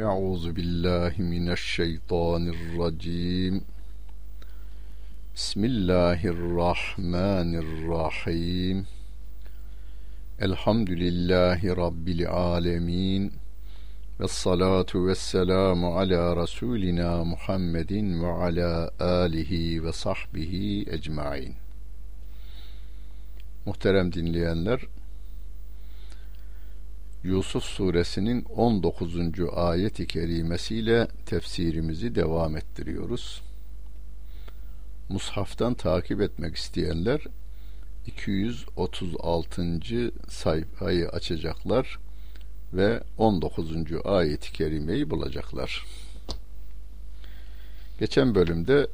Euzu billahi mineşşeytanirracim. Bismillahirrahmanirrahim. Elhamdülillahi rabbil alamin. Ve salatu ve selamu ala Resulina Muhammedin ve ala alihi ve sahbihi ecmain. Muhterem dinleyenler, Yusuf suresinin 19. ayet-i kerimesiyle tefsirimizi devam ettiriyoruz. Mushaftan takip etmek isteyenler 236. sayfayı açacaklar ve 19. ayet-i kerimeyi bulacaklar. Geçen bölümde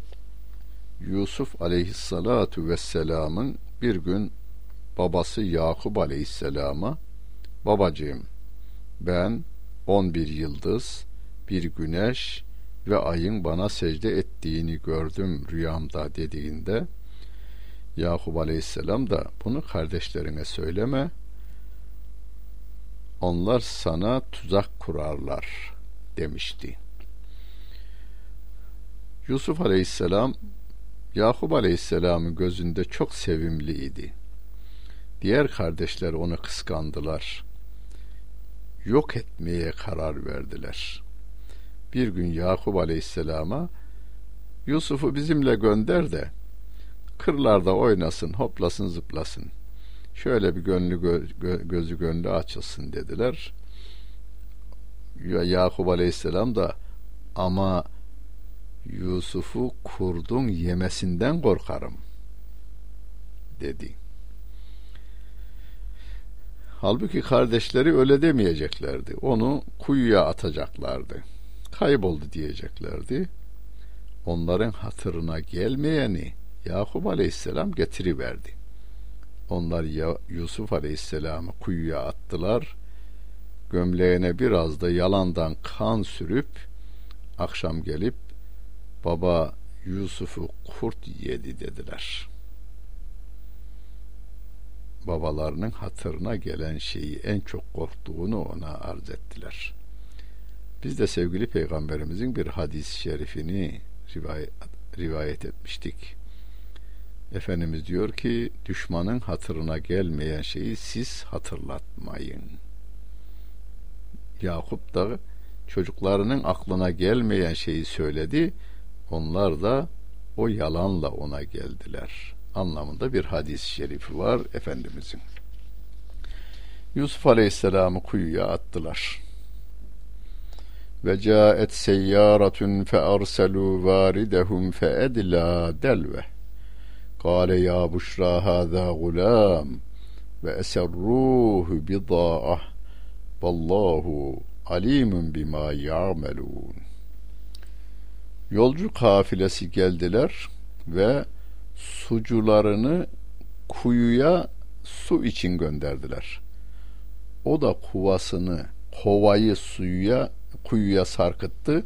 Yusuf aleyhissalatu vesselamın bir gün babası Yakup aleyhisselama babacığım ben 11 yıldız, bir güneş ve ayın bana secde ettiğini gördüm rüyamda dediğinde Yakup aleyhisselam da bunu kardeşlerine söyleme onlar sana tuzak kurarlar demişti. Yusuf aleyhisselam Yakup aleyhisselamın gözünde çok sevimliydi. Diğer kardeşler onu kıskandılar. Yok etmeye karar verdiler. Bir gün Yakup aleyhisselama Yusuf'u bizimle gönder de kırlarda oynasın, hoplasın, zıplasın. Şöyle bir gönlü gö- gözü gönlü açılsın dediler. Ya Yakup Aleyhisselam da ama Yusuf'u kurdun yemesinden korkarım dedi. Halbuki kardeşleri öyle demeyeceklerdi. Onu kuyuya atacaklardı. Kayboldu diyeceklerdi. Onların hatırına gelmeyeni Yakup Aleyhisselam getiriverdi. Onlar Yusuf Aleyhisselam'ı kuyuya attılar. Gömleğine biraz da yalandan kan sürüp akşam gelip baba Yusuf'u kurt yedi dediler. Babalarının hatırına gelen şeyi en çok korktuğunu ona arz ettiler. Biz de sevgili peygamberimizin bir hadis-i şerifini rivayet, rivayet etmiştik. Efendimiz diyor ki düşmanın hatırına gelmeyen şeyi siz hatırlatmayın. Yakup da çocuklarının aklına gelmeyen şeyi söyledi. Onlar da o yalanla ona geldiler anlamında bir hadis-i şerifi var Efendimizin. Yusuf Aleyhisselam'ı kuyuya attılar. Ve caet seyyaratun fe arselu varidehum fe edla delve. Kale ya buşra hâzâ gulam ve eserruhu bidâ'ah vallahu alimun bima ya'melun. Yolcu kafilesi geldiler ve sucularını kuyuya su için gönderdiler. O da kuvasını, kovayı suya, kuyuya sarkıttı.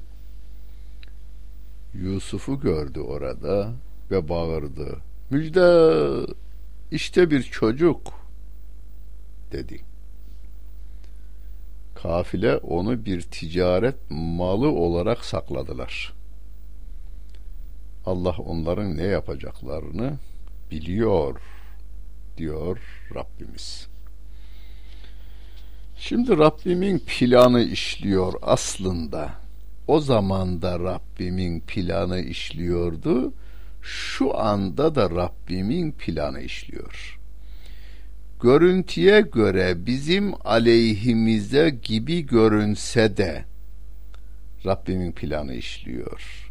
Yusuf'u gördü orada ve bağırdı. Müjde işte bir çocuk dedi. Kafile onu bir ticaret malı olarak sakladılar. Allah onların ne yapacaklarını biliyor diyor Rabbimiz. Şimdi Rabbimin planı işliyor aslında. O zaman da Rabbimin planı işliyordu şu anda da Rabbimin planı işliyor. Görüntüye göre bizim aleyhimize gibi görünse de Rabbimin planı işliyor.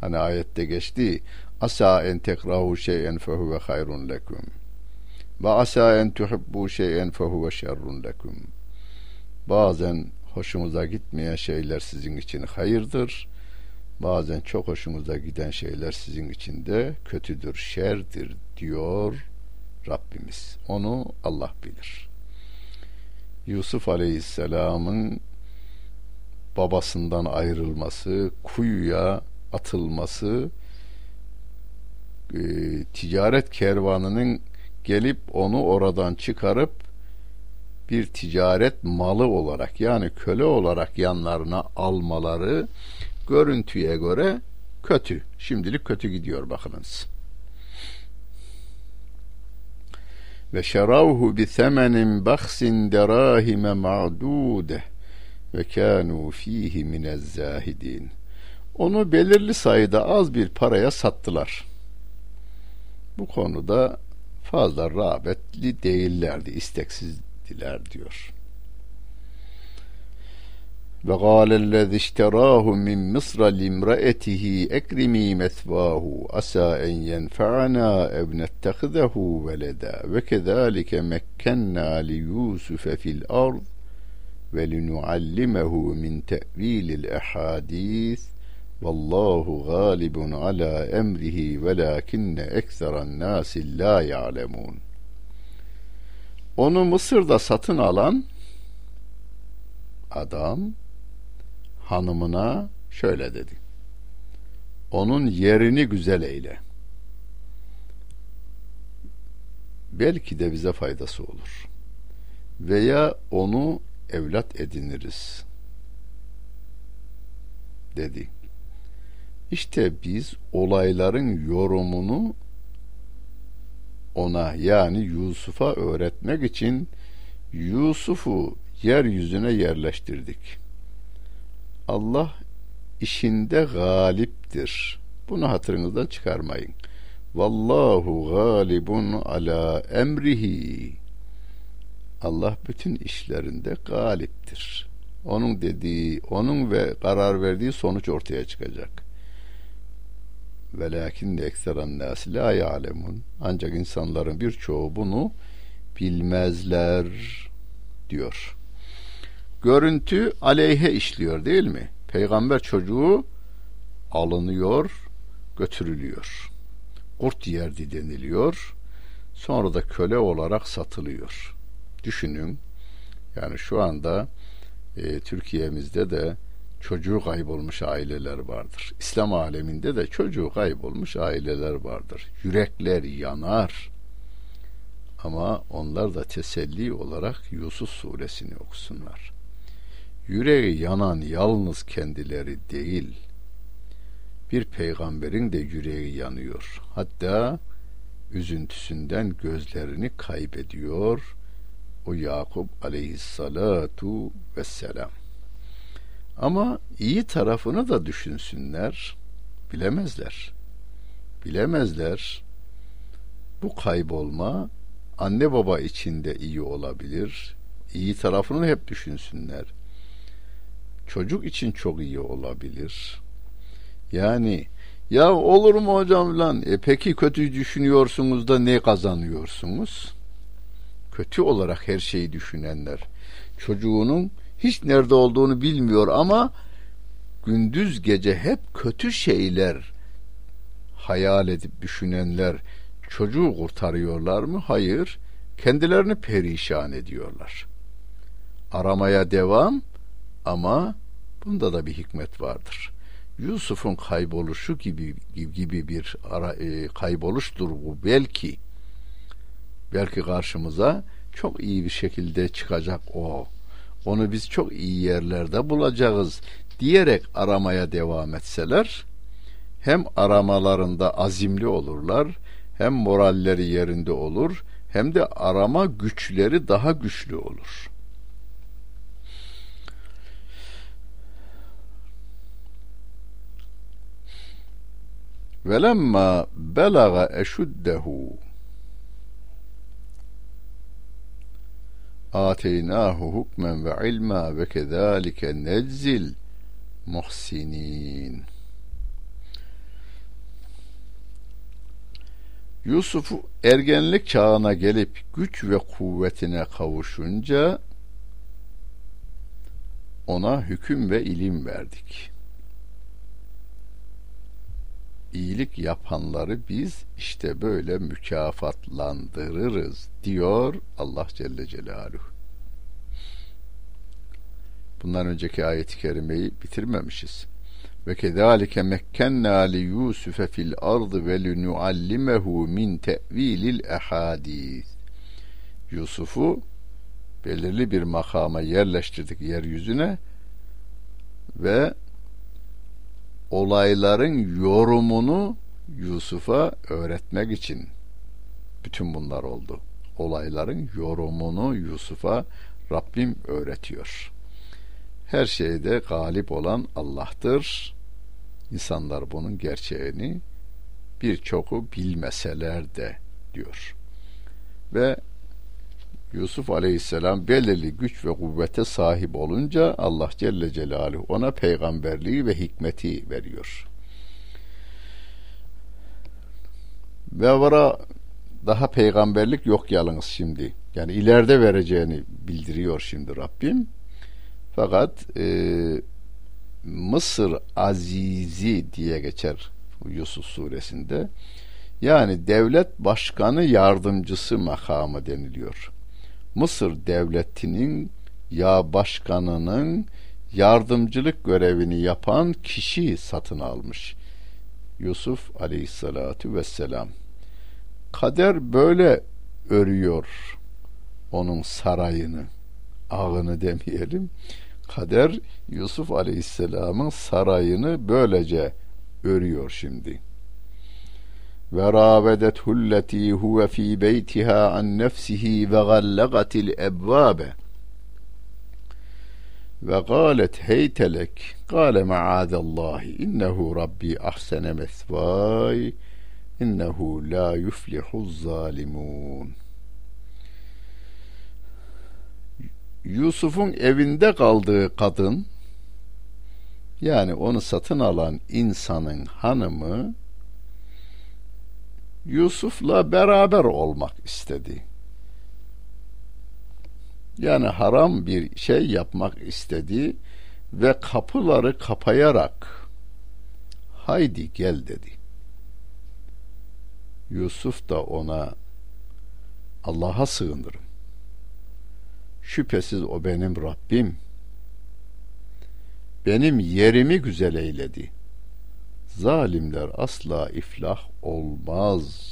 Hani ayette geçti. Asa en tekrahu şeyen fehuve hayrun lekum. Ve asa en tuhibbu şeyen fehuve şerrun lekum. Bazen hoşumuza gitmeyen şeyler sizin için hayırdır bazen çok hoşunuza giden şeyler sizin için de kötüdür, şerdir diyor Rabbimiz. Onu Allah bilir. Yusuf Aleyhisselam'ın babasından ayrılması, kuyuya atılması, e, ticaret kervanının gelip onu oradan çıkarıp bir ticaret malı olarak yani köle olarak yanlarına almaları görüntüye göre kötü. Şimdilik kötü gidiyor bakınız. Ve şeravhu bi semenin baksin derahime ma'dude ve kânû fîhi minez zâhidîn. Onu belirli sayıda az bir paraya sattılar. Bu konuda fazla rağbetli değillerdi, isteksizdiler diyor. Ve gâlellezî işterâhu min Mısra limraetihi ekrimi mesvâhu asa en yenfa'na ev nettehizehu veleda ve kezâlike mekkennâ li Yûsufe fil ard ve linuallimehu min Vallahu galibun ala emrihi velakinne ekseren nasi la ya'lemun. Onu Mısır'da satın alan adam hanımına şöyle dedi. Onun yerini güzel eyle. Belki de bize faydası olur. Veya onu evlat ediniriz dedi. İşte biz olayların yorumunu ona yani Yusuf'a öğretmek için Yusuf'u yeryüzüne yerleştirdik. Allah işinde galiptir. Bunu hatırınızdan çıkarmayın. Vallahu galibun ala emrihi. Allah bütün işlerinde galiptir. Onun dediği, onun ve karar verdiği sonuç ortaya çıkacak. Velakin de ekseren nasi la. Ancak insanların birçoğu bunu bilmezler diyor. Görüntü aleyhe işliyor değil mi? Peygamber çocuğu alınıyor, götürülüyor. Kurt yerdi deniliyor. Sonra da köle olarak satılıyor. Düşünün. Yani şu anda e, Türkiye'mizde de çocuğu kaybolmuş aileler vardır. İslam aleminde de çocuğu kaybolmuş aileler vardır. Yürekler yanar. Ama onlar da teselli olarak Yusuf suresini okusunlar. Yüreği yanan yalnız kendileri değil. Bir peygamberin de yüreği yanıyor. Hatta üzüntüsünden gözlerini kaybediyor. O Yakup aleyhissalatu vesselam. Ama iyi tarafını da düşünsünler. Bilemezler. Bilemezler. Bu kaybolma anne baba için de iyi olabilir. İyi tarafını hep düşünsünler. Çocuk için çok iyi olabilir. Yani ya olur mu hocam lan? E peki kötü düşünüyorsunuz da ne kazanıyorsunuz? Kötü olarak her şeyi düşünenler çocuğunun hiç nerede olduğunu bilmiyor ama gündüz gece hep kötü şeyler hayal edip düşünenler çocuğu kurtarıyorlar mı? Hayır. Kendilerini perişan ediyorlar. Aramaya devam ama bunda da bir hikmet vardır. Yusuf'un kayboluşu gibi gibi bir ara, e, kayboluştur bu belki. Belki karşımıza çok iyi bir şekilde çıkacak o onu biz çok iyi yerlerde bulacağız diyerek aramaya devam etseler hem aramalarında azimli olurlar hem moralleri yerinde olur hem de arama güçleri daha güçlü olur. Velemma belaga eşuddehu ateynahu hukmen ve ilma ve kezalike neczil muhsinin. Yusuf'u ergenlik çağına gelip güç ve kuvvetine kavuşunca ona hüküm ve ilim verdik iyilik yapanları biz işte böyle mükafatlandırırız diyor Allah Celle Celaluhu. Bundan önceki ayeti kerimeyi bitirmemişiz. Ve kezalike mekkenna li Yusufe fil ardı ve linuallimehu min tevilil ehadis. Yusuf'u belirli bir makama yerleştirdik yeryüzüne ve olayların yorumunu Yusuf'a öğretmek için bütün bunlar oldu. Olayların yorumunu Yusuf'a Rabbim öğretiyor. Her şeyde galip olan Allah'tır. İnsanlar bunun gerçeğini birçoku bilmeseler de diyor. Ve Yusuf Aleyhisselam belirli güç ve kuvvete sahip olunca Allah Celle Celaluhu ona peygamberliği ve hikmeti veriyor. Ve vara daha peygamberlik yok yalnız şimdi. Yani ileride vereceğini bildiriyor şimdi Rabbim. Fakat e, Mısır Azizi diye geçer Yusuf suresinde. Yani devlet başkanı yardımcısı makamı deniliyor. Mısır devletinin ya başkanının yardımcılık görevini yapan kişi satın almış. Yusuf aleyhissalatu vesselam. Kader böyle örüyor onun sarayını, ağını demeyelim. Kader Yusuf aleyhisselamın sarayını böylece örüyor şimdi. Ve ravedethu alleti huve fi beytiha an nefsihi ve gallagatil ebvabe ve galet heytelek gale maadallahi innehu rabbi ahsene mesvay innehu la yuflihu zalimun Yusuf'un evinde kaldığı kadın yani onu satın alan insanın hanımı Yusuf'la beraber olmak istedi. Yani haram bir şey yapmak istedi ve kapıları kapayarak haydi gel dedi. Yusuf da ona Allah'a sığınırım. Şüphesiz o benim Rabbim. Benim yerimi güzel eyledi. Zalimler asla iflah olmaz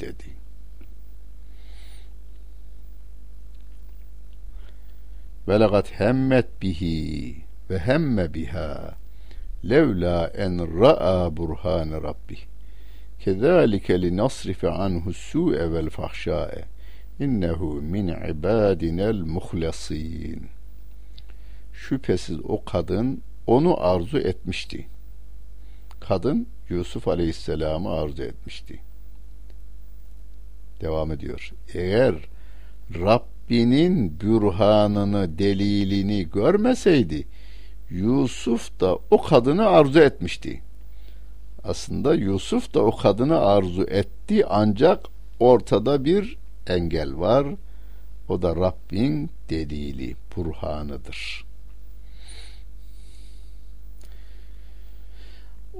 dedi. Velagat hemmet bihi ve hemme biha levla en ra'a burhan rabbih. Kezalike linasrife anhu su'e vel fahşa'e innehu min ibadinel muhlasin. Şüphesiz o kadın onu arzu etmişti kadın Yusuf Aleyhisselam'ı arzu etmişti devam ediyor eğer Rabbinin bürhanını delilini görmeseydi Yusuf da o kadını arzu etmişti aslında Yusuf da o kadını arzu etti ancak ortada bir engel var. O da Rabbin delili, burhanıdır.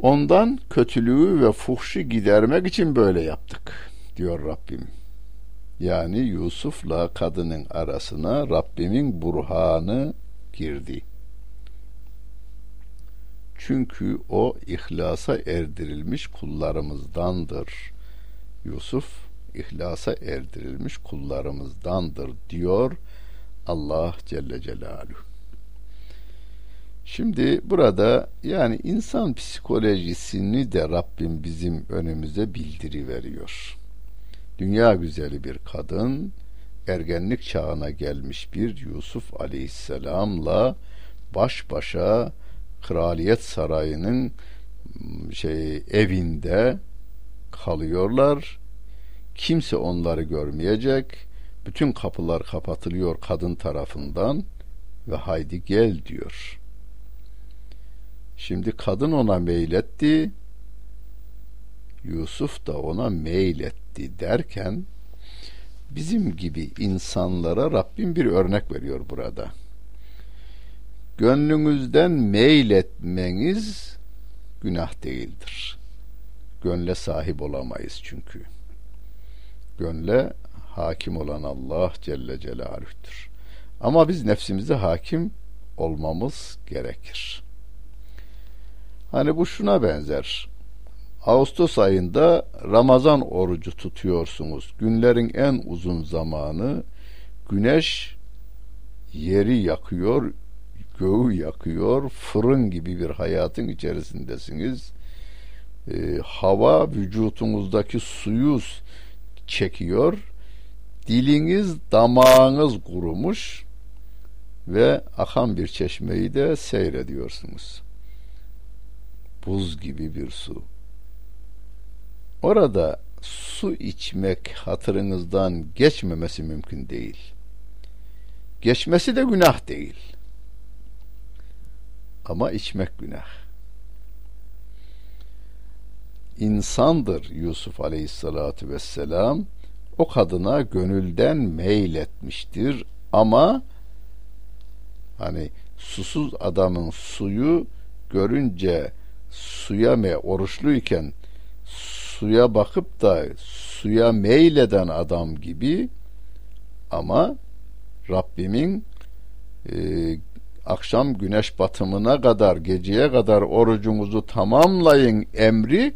Ondan kötülüğü ve fuhşu gidermek için böyle yaptık diyor Rabbim. Yani Yusuf'la kadının arasına Rabbimin burhanı girdi. Çünkü o ihlasa erdirilmiş kullarımızdandır. Yusuf ihlasa erdirilmiş kullarımızdandır diyor Allah Celle Celaluhu. Şimdi burada yani insan psikolojisini de Rabbim bizim önümüze bildiri veriyor. Dünya güzeli bir kadın ergenlik çağına gelmiş bir Yusuf Aleyhisselam'la baş başa kraliyet sarayının şey evinde kalıyorlar Kimse onları görmeyecek. Bütün kapılar kapatılıyor kadın tarafından ve haydi gel diyor. Şimdi kadın ona meyletti. Yusuf da ona meyletti derken bizim gibi insanlara Rabbim bir örnek veriyor burada. Gönlünüzden meyletmeniz günah değildir. Gönle sahip olamayız çünkü gönle hakim olan Allah Celle Celaluh'tür. Ama biz nefsimize hakim olmamız gerekir. Hani bu şuna benzer. Ağustos ayında Ramazan orucu tutuyorsunuz. Günlerin en uzun zamanı, güneş yeri yakıyor, göğü yakıyor, fırın gibi bir hayatın içerisindesiniz. Ee, hava vücutunuzdaki suyu çekiyor. Diliniz, damağınız kurumuş ve akan bir çeşmeyi de seyrediyorsunuz. Buz gibi bir su. Orada su içmek hatırınızdan geçmemesi mümkün değil. Geçmesi de günah değil. Ama içmek günah. İnsandır Yusuf Aleyhisselatü Vesselam. O kadına gönülden meyletmiştir ama hani susuz adamın suyu görünce suya mı oruçluyken suya bakıp da suya meyleden adam gibi ama Rabbimin e, akşam güneş batımına kadar geceye kadar orucunuzu tamamlayın emri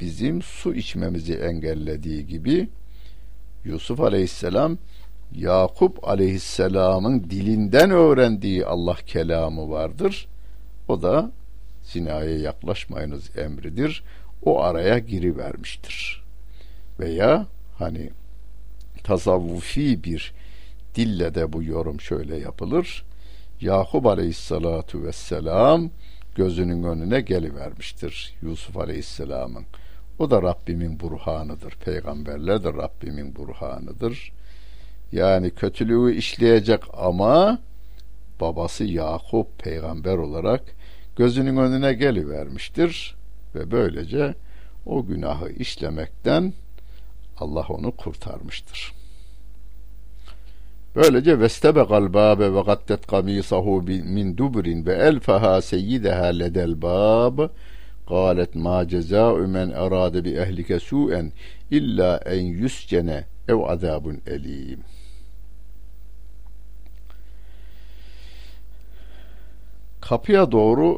bizim su içmemizi engellediği gibi Yusuf Aleyhisselam Yakup Aleyhisselam'ın dilinden öğrendiği Allah kelamı vardır. O da zinaya yaklaşmayınız emridir. O araya girivermiştir. Veya hani tasavvufi bir dille de bu yorum şöyle yapılır. Yakup Aleyhisselatu Vesselam gözünün önüne gelivermiştir Yusuf Aleyhisselam'ın. O da Rabbimin burhanıdır. Peygamberler de Rabbimin burhanıdır. Yani kötülüğü işleyecek ama babası Yakup peygamber olarak gözünün önüne gelivermiştir ve böylece o günahı işlemekten Allah onu kurtarmıştır. Böylece vestebekal babe ve gaddet kamisahu min dubrin ve elfaha seyyideha ledel bab قالت ما جزاء من أراد بأهلك سوءا إلا أن يسجن أو عذاب أليم Kapıya doğru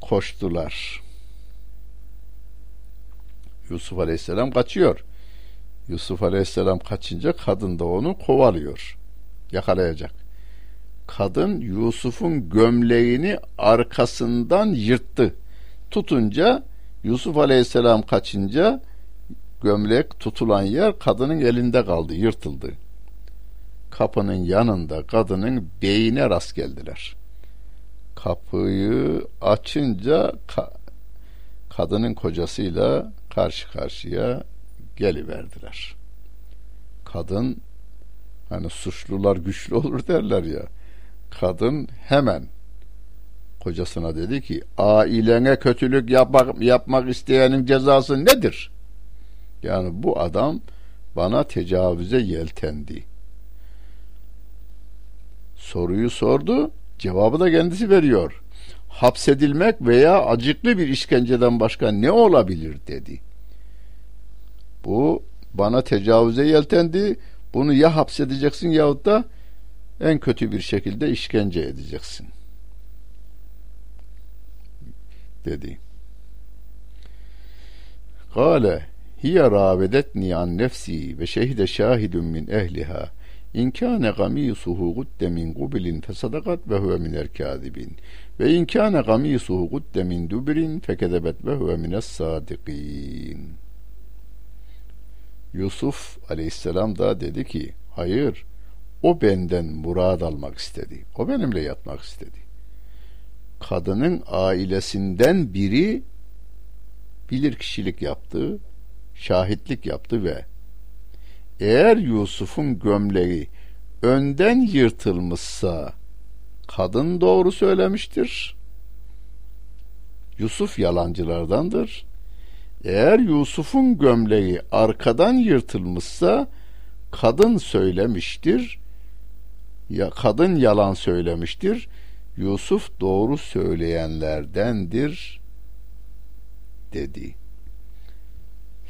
koştular. Yusuf Aleyhisselam kaçıyor. Yusuf Aleyhisselam kaçınca kadın da onu kovalıyor. Yakalayacak. Kadın Yusuf'un gömleğini arkasından yırttı. Tutunca Yusuf Aleyhisselam kaçınca gömlek tutulan yer kadının elinde kaldı, yırtıldı. Kapının yanında kadının beyine rast geldiler. Kapıyı açınca ka kadının kocasıyla karşı karşıya geliverdiler. Kadın hani suçlular güçlü olur derler ya. Kadın hemen kocasına dedi ki ailene kötülük yapmak, yapmak isteyenin cezası nedir? Yani bu adam bana tecavüze yeltendi. Soruyu sordu, cevabı da kendisi veriyor. Hapsedilmek veya acıklı bir işkenceden başka ne olabilir dedi. Bu bana tecavüze yeltendi. Bunu ya hapsedeceksin yahut da en kötü bir şekilde işkence edeceksin. Dedi. Kale hiye ravedetni an nefsi ve şehide şahidun min ehliha İn kâne gamîsuhu gudde min gubilin fesadakat ve huve minel kâzibin. Ve in kâne gamîsuhu gudde min dubirin fekedebet ve huve mines sâdikîn. Yusuf aleyhisselam da dedi ki hayır o benden murad almak istedi. O benimle yatmak istedi. Kadının ailesinden biri bilir kişilik yaptı, şahitlik yaptı ve eğer Yusuf'un gömleği önden yırtılmışsa kadın doğru söylemiştir. Yusuf yalancılardandır. Eğer Yusuf'un gömleği arkadan yırtılmışsa kadın söylemiştir. Ya kadın yalan söylemiştir. Yusuf doğru söyleyenlerdendir dedi.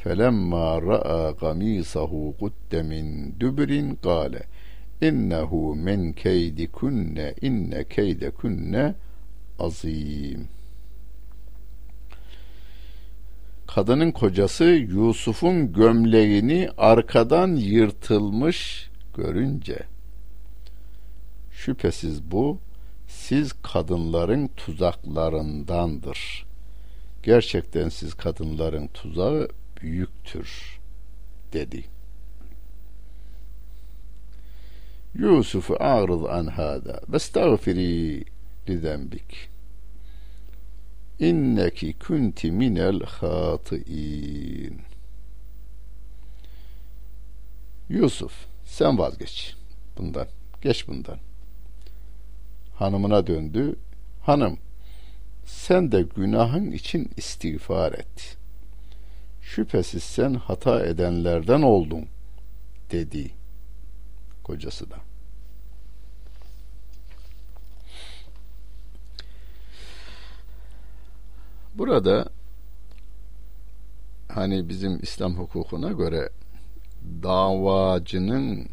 Felemma ra'a qamisahu qudde min dübrin qale innehu min keydikunne inne keydekunne azim.'' kadının kocası Yusuf'un gömleğini arkadan yırtılmış görünce şüphesiz bu siz kadınların tuzaklarındandır. Gerçekten siz kadınların tuzağı büyüktür dedi. Yusuf a'rız an hada vestağfiri li zenbik. İnneki kunti minel hatiin. Yusuf sen vazgeç bundan. Geç bundan. Hanımına döndü. Hanım sen de günahın için istiğfar et. Şüphesiz sen hata edenlerden oldun dedi kocası da. Burada hani bizim İslam hukukuna göre davacının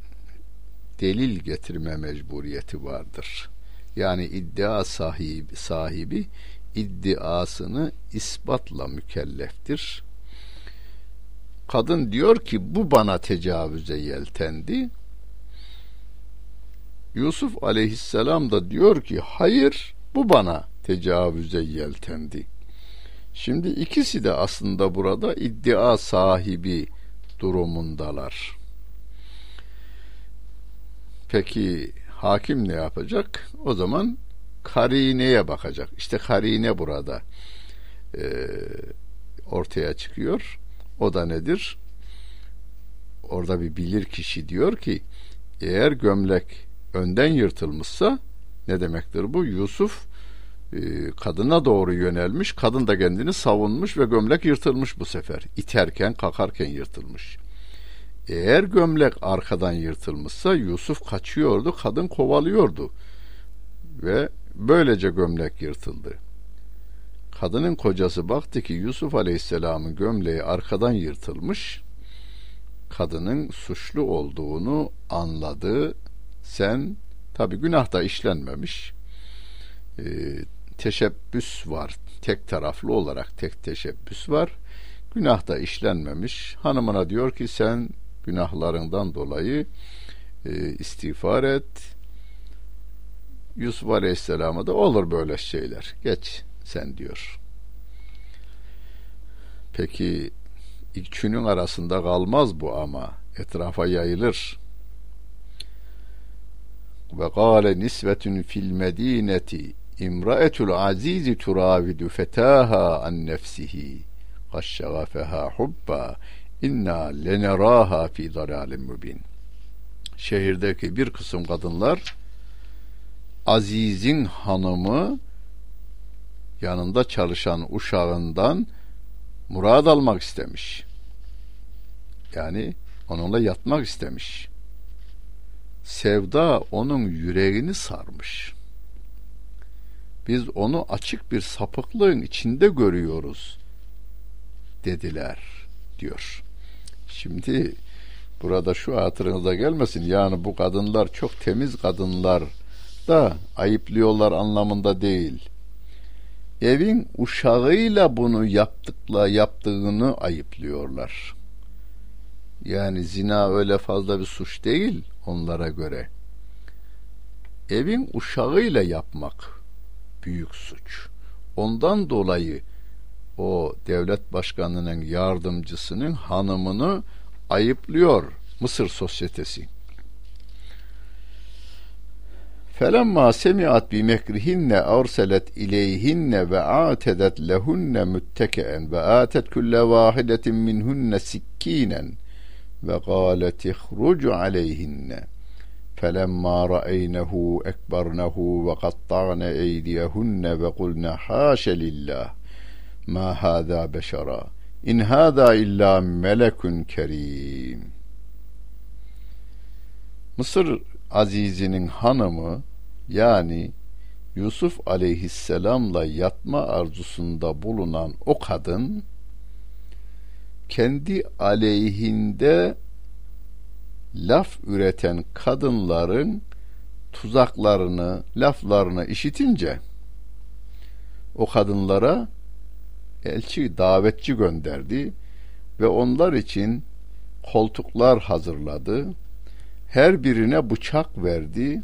delil getirme mecburiyeti vardır. Yani iddia sahibi, sahibi iddiasını ispatla mükelleftir. Kadın diyor ki bu bana tecavüze yeltendi. Yusuf aleyhisselam da diyor ki hayır bu bana tecavüze yeltendi. Şimdi ikisi de aslında burada iddia sahibi durumundalar. Peki hakim ne yapacak? O zaman karineye bakacak. İşte karine burada e, ortaya çıkıyor. O da nedir? Orada bir bilir kişi diyor ki eğer gömlek önden yırtılmışsa ne demektir bu? Yusuf e, kadına doğru yönelmiş. Kadın da kendini savunmuş ve gömlek yırtılmış bu sefer. İterken, kalkarken yırtılmış. Eğer gömlek arkadan yırtılmışsa Yusuf kaçıyordu, kadın kovalıyordu. Ve böylece gömlek yırtıldı. Kadının kocası baktı ki Yusuf Aleyhisselam'ın gömleği arkadan yırtılmış. Kadının suçlu olduğunu anladı. Sen tabi günah da işlenmemiş. E, teşebbüs var. Tek taraflı olarak tek teşebbüs var. Günah da işlenmemiş. Hanımına diyor ki sen günahlarından dolayı e, istiğfar et. Yusuf Aleyhisselam'a da olur böyle şeyler. Geç sen diyor. Peki ikçünün arasında kalmaz bu ama etrafa yayılır. Ve gâle nisvetun fil medineti imraetul azizi turavidu fetaha an nefsihi kaşşagafeha hubba inna leneraha fi dalalim mubin şehirdeki bir kısım kadınlar Aziz'in hanımı yanında çalışan uşağından murad almak istemiş. Yani onunla yatmak istemiş. Sevda onun yüreğini sarmış biz onu açık bir sapıklığın içinde görüyoruz dediler diyor. Şimdi burada şu hatırınıza gelmesin yani bu kadınlar çok temiz kadınlar da ayıplıyorlar anlamında değil. Evin uşağıyla bunu yaptıkla yaptığını ayıplıyorlar. Yani zina öyle fazla bir suç değil onlara göre. Evin uşağıyla yapmak büyük suç. Ondan dolayı o devlet başkanının yardımcısının hanımını ayıplıyor Mısır sosyetesi. فَلَمَّا سَمِعَتْ بِمَكْرِهِنَّ أَرْسَلَتْ إِلَيْهِنَّ وَآتَدَتْ لَهُنَّ مُتَّكَئًا وَآتَتْ كُلَّ وَاحِدَةٍ مِّنْهُنَّ سِكِّينًا وَقَالَتْ اخْرُجْ عَلَيْهِنَّ. فلما رأينه أكبرنه وقطعن أيديهن وقلن حاش لله. ما هذا بشرا؟ إن هذا إلا melekun kerim. Mısır Azizi'nin hanımı yani Yusuf aleyhisselamla yatma arzusunda bulunan o kadın kendi aleyhinde laf üreten kadınların tuzaklarını, laflarını işitince o kadınlara elçi, davetçi gönderdi ve onlar için koltuklar hazırladı her birine bıçak verdi.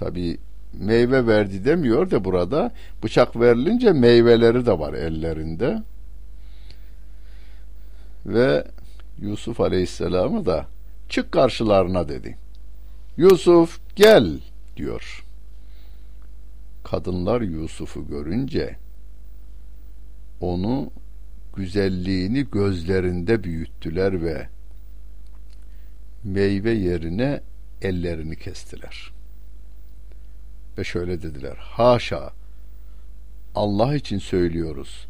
Tabi meyve verdi demiyor da burada bıçak verilince meyveleri de var ellerinde. Ve Yusuf Aleyhisselam'ı da çık karşılarına dedi. Yusuf gel diyor. Kadınlar Yusuf'u görünce onu güzelliğini gözlerinde büyüttüler ve meyve yerine ellerini kestiler Ve şöyle dediler: Haşa! Allah için söylüyoruz.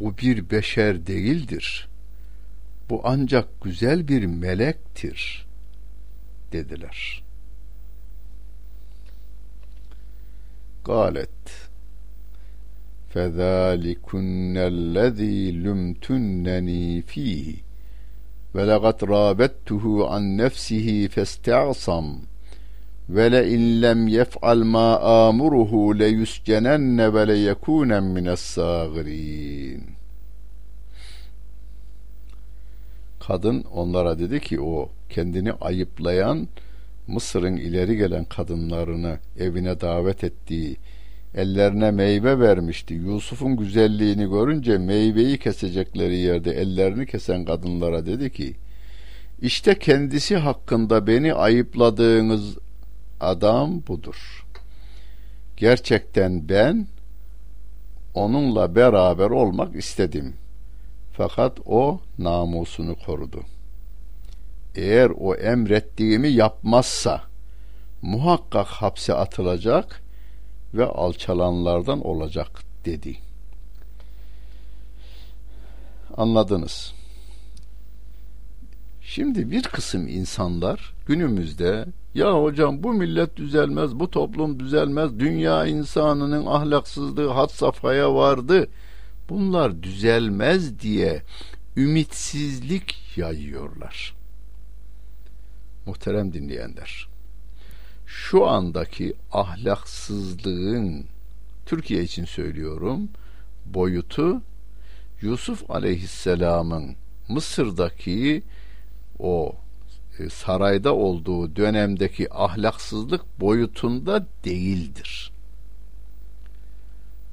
Bu bir beşer değildir. Bu ancak güzel bir melektir dediler. Galet فذلكن الذي لمتنني فيه ولقد رابته عن نفسه فاستعصم ve le illem yef'al ma amuruhu le yuscenenne ve le yekunen mines sâgirîn. Kadın onlara dedi ki o kendini ayıplayan Mısır'ın ileri gelen kadınlarını evine davet ettiği ellerine meyve vermişti. Yusuf'un güzelliğini görünce meyveyi kesecekleri yerde ellerini kesen kadınlara dedi ki işte kendisi hakkında beni ayıpladığınız adam budur. Gerçekten ben onunla beraber olmak istedim. Fakat o namusunu korudu. Eğer o emrettiğimi yapmazsa muhakkak hapse atılacak ve alçalanlardan olacak dedi. Anladınız. Şimdi bir kısım insanlar günümüzde ya hocam bu millet düzelmez, bu toplum düzelmez, dünya insanının ahlaksızlığı had safhaya vardı. Bunlar düzelmez diye ümitsizlik yayıyorlar. Muhterem dinleyenler şu andaki ahlaksızlığın Türkiye için söylüyorum boyutu Yusuf Aleyhisselam'ın Mısır'daki o e, sarayda olduğu dönemdeki ahlaksızlık boyutunda değildir.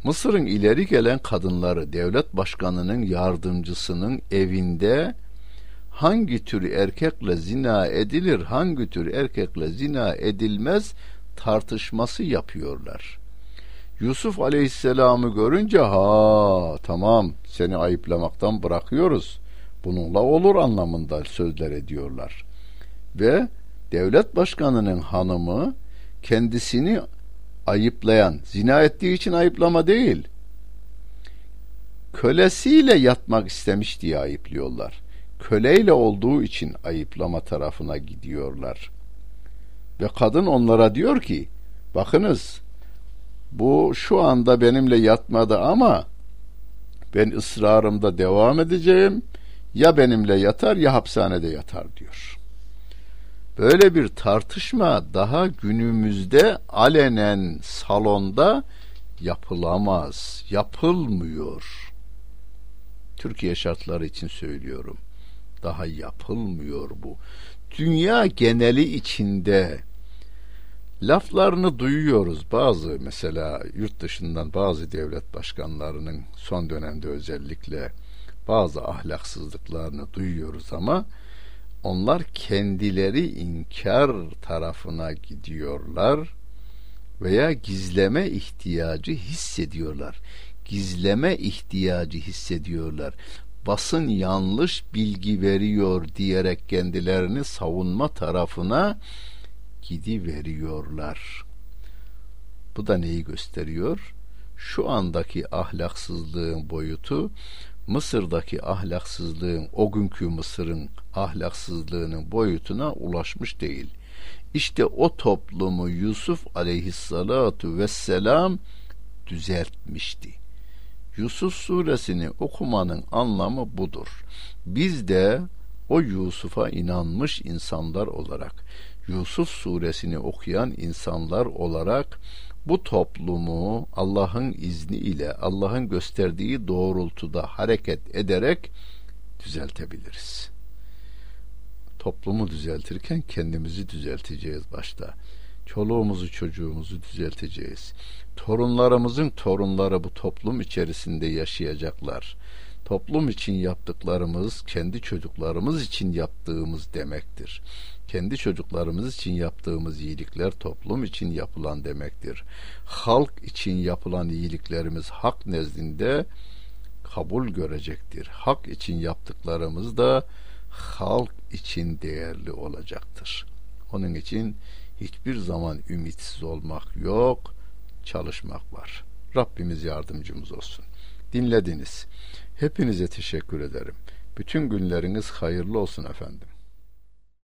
Mısır'ın ileri gelen kadınları devlet başkanının yardımcısının evinde hangi tür erkekle zina edilir, hangi tür erkekle zina edilmez tartışması yapıyorlar. Yusuf Aleyhisselam'ı görünce ha tamam seni ayıplamaktan bırakıyoruz. Bununla olur anlamında sözler ediyorlar. Ve devlet başkanının hanımı kendisini ayıplayan, zina ettiği için ayıplama değil, kölesiyle yatmak istemiş diye ayıplıyorlar köleyle olduğu için ayıplama tarafına gidiyorlar. Ve kadın onlara diyor ki, bakınız bu şu anda benimle yatmadı ama ben ısrarımda devam edeceğim. Ya benimle yatar ya hapishanede yatar diyor. Böyle bir tartışma daha günümüzde alenen salonda yapılamaz, yapılmıyor. Türkiye şartları için söylüyorum daha yapılmıyor bu. Dünya geneli içinde laflarını duyuyoruz. Bazı mesela yurt dışından bazı devlet başkanlarının son dönemde özellikle bazı ahlaksızlıklarını duyuyoruz ama onlar kendileri inkar tarafına gidiyorlar veya gizleme ihtiyacı hissediyorlar. Gizleme ihtiyacı hissediyorlar basın yanlış bilgi veriyor diyerek kendilerini savunma tarafına gidi veriyorlar. Bu da neyi gösteriyor? Şu andaki ahlaksızlığın boyutu Mısır'daki ahlaksızlığın o günkü Mısır'ın ahlaksızlığının boyutuna ulaşmış değil. İşte o toplumu Yusuf aleyhissalatu vesselam düzeltmişti. Yusuf suresini okumanın anlamı budur. Biz de o Yusuf'a inanmış insanlar olarak, Yusuf suresini okuyan insanlar olarak bu toplumu Allah'ın izni ile Allah'ın gösterdiği doğrultuda hareket ederek düzeltebiliriz. toplumu düzeltirken kendimizi düzelteceğiz başta. Çoluğumuzu çocuğumuzu düzelteceğiz. Torunlarımızın torunları bu toplum içerisinde yaşayacaklar. Toplum için yaptıklarımız kendi çocuklarımız için yaptığımız demektir. Kendi çocuklarımız için yaptığımız iyilikler toplum için yapılan demektir. Halk için yapılan iyiliklerimiz hak nezdinde kabul görecektir. Hak için yaptıklarımız da halk için değerli olacaktır. Onun için hiçbir zaman ümitsiz olmak yok, çalışmak var. Rabbimiz yardımcımız olsun. Dinlediniz. Hepinize teşekkür ederim. Bütün günleriniz hayırlı olsun efendim.